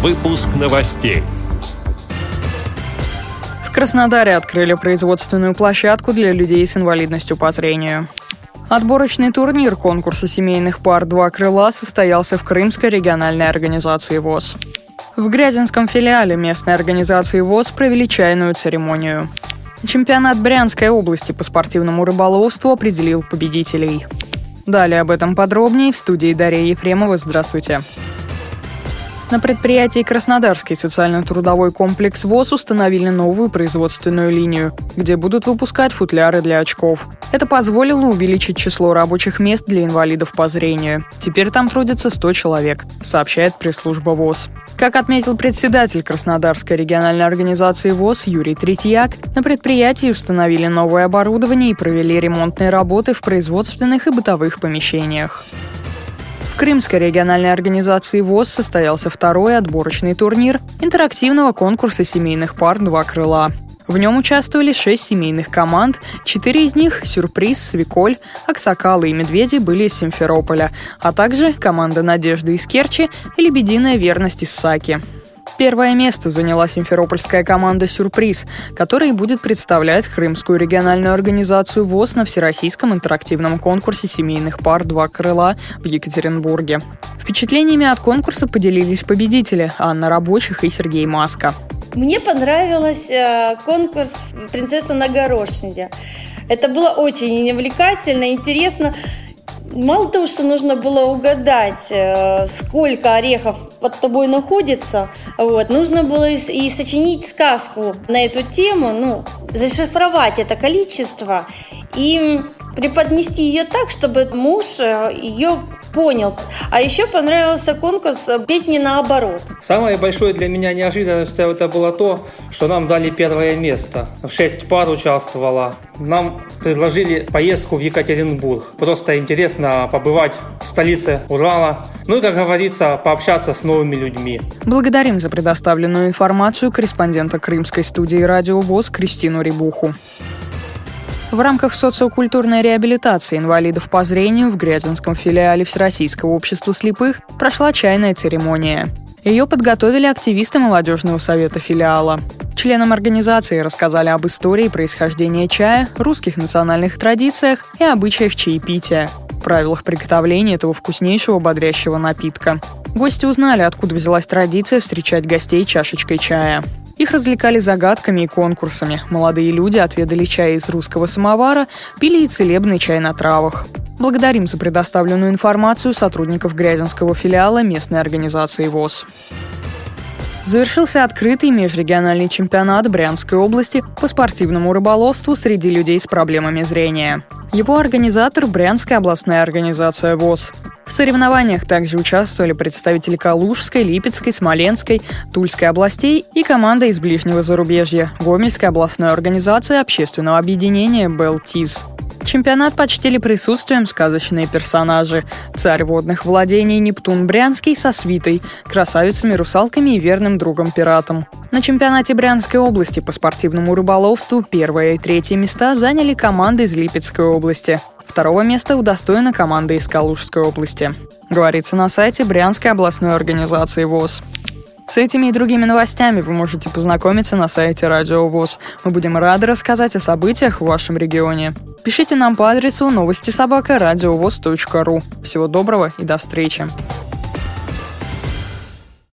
Выпуск новостей. В Краснодаре открыли производственную площадку для людей с инвалидностью по зрению. Отборочный турнир конкурса семейных пар «Два крыла» состоялся в Крымской региональной организации ВОЗ. В Грязинском филиале местной организации ВОЗ провели чайную церемонию. Чемпионат Брянской области по спортивному рыболовству определил победителей. Далее об этом подробнее в студии Дарья Ефремова. Здравствуйте. На предприятии Краснодарский социально-трудовой комплекс ВОЗ установили новую производственную линию, где будут выпускать футляры для очков. Это позволило увеличить число рабочих мест для инвалидов по зрению. Теперь там трудится 100 человек, сообщает пресс-служба ВОЗ. Как отметил председатель Краснодарской региональной организации ВОЗ Юрий Третьяк, на предприятии установили новое оборудование и провели ремонтные работы в производственных и бытовых помещениях. Крымской региональной организации ВОЗ состоялся второй отборочный турнир интерактивного конкурса семейных пар «Два крыла». В нем участвовали шесть семейных команд, четыре из них – «Сюрприз», «Свеколь», «Аксакалы» и «Медведи» были из Симферополя, а также команда «Надежда» из Керчи и «Лебединая верность» из Саки. Первое место заняла симферопольская команда «Сюрприз», которая будет представлять Крымскую региональную организацию ВОЗ на Всероссийском интерактивном конкурсе семейных пар «Два крыла» в Екатеринбурге. Впечатлениями от конкурса поделились победители Анна Рабочих и Сергей Маска. Мне понравился э, конкурс «Принцесса на горошине». Это было очень увлекательно, интересно мало того, что нужно было угадать, э, сколько орехов под тобой находится, вот, нужно было и сочинить сказку на эту тему, ну, зашифровать это количество и преподнести ее так, чтобы муж э, ее понял. А еще понравился конкурс «Песни наоборот». Самое большое для меня неожиданностью это было то, что нам дали первое место. В шесть пар участвовала. Нам предложили поездку в Екатеринбург. Просто интересно побывать в столице Урала. Ну и, как говорится, пообщаться с новыми людьми. Благодарим за предоставленную информацию корреспондента Крымской студии «Радио ВОЗ» Кристину Рибуху. В рамках социокультурной реабилитации инвалидов по зрению в Грязинском филиале Всероссийского общества слепых прошла чайная церемония. Ее подготовили активисты молодежного совета филиала. Членам организации рассказали об истории происхождения чая, русских национальных традициях и обычаях чаепития, правилах приготовления этого вкуснейшего бодрящего напитка. Гости узнали, откуда взялась традиция встречать гостей чашечкой чая. Их развлекали загадками и конкурсами. Молодые люди отведали чай из русского самовара, пили и целебный чай на травах. Благодарим за предоставленную информацию сотрудников Грязинского филиала местной организации ВОЗ. Завершился открытый межрегиональный чемпионат Брянской области по спортивному рыболовству среди людей с проблемами зрения. Его организатор – Брянская областная организация ВОЗ. В соревнованиях также участвовали представители Калужской, Липецкой, Смоленской, Тульской областей и команда из ближнего зарубежья – Гомельской областной организации общественного объединения «Белтиз». Чемпионат почтили присутствием сказочные персонажи. Царь водных владений Нептун Брянский со свитой, красавицами-русалками и верным другом-пиратом. На чемпионате Брянской области по спортивному рыболовству первое и третье места заняли команды из Липецкой области. Второго места удостоена команда из Калужской области. Говорится на сайте Брянской областной организации ВОЗ. С этими и другими новостями вы можете познакомиться на сайте Радио ВОЗ. Мы будем рады рассказать о событиях в вашем регионе. Пишите нам по адресу новости собака ру. Всего доброго и до встречи.